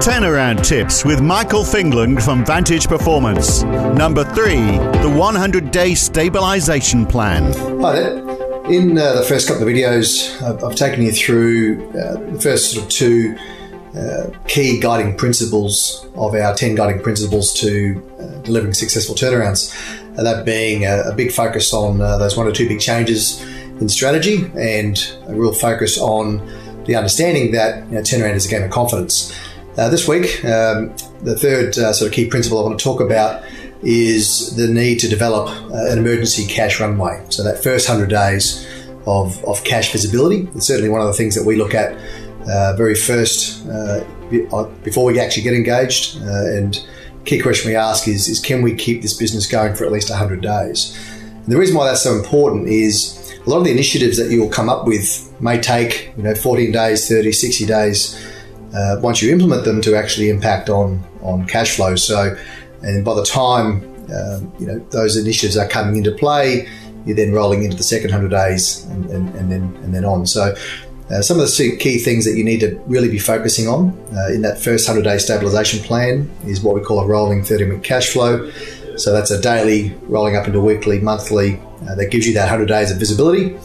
Turnaround tips with Michael Fingland from Vantage Performance. Number three, the 100 day stabilization plan. Hi there. In uh, the first couple of videos, I've, I've taken you through uh, the first sort of two uh, key guiding principles of our 10 guiding principles to uh, delivering successful turnarounds. that being a, a, big focus on uh, those one or two big changes in strategy and a real focus on the understanding that you know, turnaround is a game of confidence. Uh, this week, um, the third uh, sort of key principle I want to talk about is the need to develop uh, an emergency cash runway. So, that first 100 days of, of cash visibility is certainly one of the things that we look at uh, very first uh, uh, before we actually get engaged. and key question we ask is, is can we keep this business going for at least 100 days? And the reason why that's so important is a lot of the initiatives that you'll come up with may take you know 14 days, 30, 60 days uh, once you implement them to actually impact on on cash flow. So, and by the time um, you know those initiatives are coming into play, you're then rolling into the second hundred days and, and, and then and then on. So. Uh, some of the key things that you need to really be focusing on uh, in that first 100 day stabilization plan is what we call a rolling 30 minute cash flow. So that's a daily rolling up into weekly, monthly. Uh, that gives you that 100 days of visibility.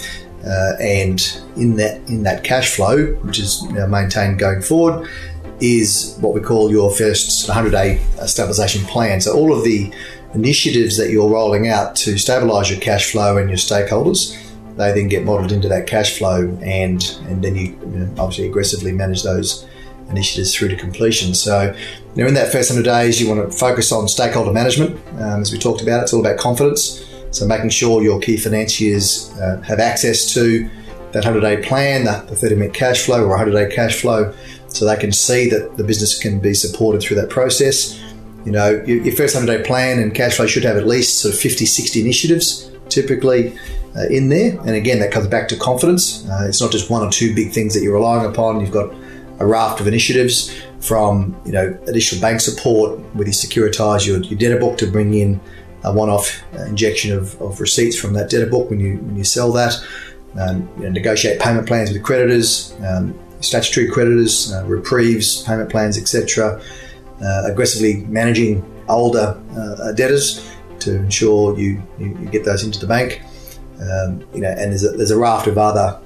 Uh, and in that in that cash flow, which is maintained going forward, is what we call your first 100 day stabilisation plan. So all of the initiatives that you're rolling out to stabilise your cash flow and your stakeholders, they then get modelled into that cash flow, and and then you, you know, obviously aggressively manage those initiatives through to completion. So, you know, in that first 100 days, you want to focus on stakeholder management. Um, as we talked about, it's all about confidence. So making sure your key financiers uh, have access to that 100 day plan, the, 30 minute cash flow or 100 day cash flow, so they can see that the business can be supported through that process. You know, your, first 100 day plan and cash flow should have at least sort of 50, 60 initiatives typically uh, in there. And again, that comes back to confidence. Uh, it's not just one or two big things that you're relying upon. You've got a raft of initiatives from, you know, additional bank support with you securitize your, your debtor book to bring in a one-off injection of, of receipts from that debtor book when you when you sell that. Um, you know, negotiate payment plans with creditors, um, statutory creditors, uh, reprieves, payment plans, etc. Uh, aggressively managing older uh, debtors to ensure you, you, you, get those into the bank. Um, you know, and there's a, there's a raft of other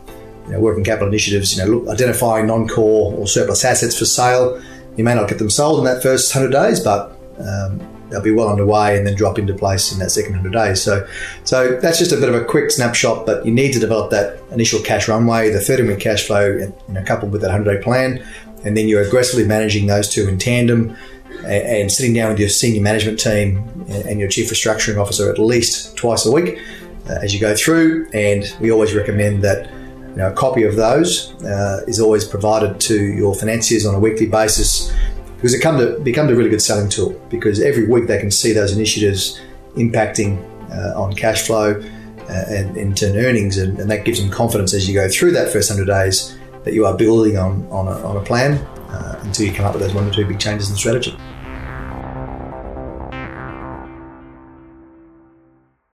you know, working capital initiatives. You know, look, identifying non-core or surplus assets for sale. You may not get them sold in that first hundred days, but um, they'll be well underway and then drop into place in that second 100 days. So, so that's just a bit of a quick snapshot, but you need to develop that initial cash runway, the 30 minute cash flow, and, you know, coupled with that 100 day plan. And then you're aggressively managing those two in tandem and, and sitting down with your senior management team and, your chief restructuring officer at least twice a week uh, as you go through. And we always recommend that you know, a copy of those uh, is always provided to your financiers on a weekly basis because it becomes a really good selling tool because every week they can see those initiatives impacting uh, on cash flow uh, and in turn earnings, and, and, that gives them confidence as you go through that first 100 days that you are building on, on, a, on a plan uh, until you come up with those one or two big changes in strategy.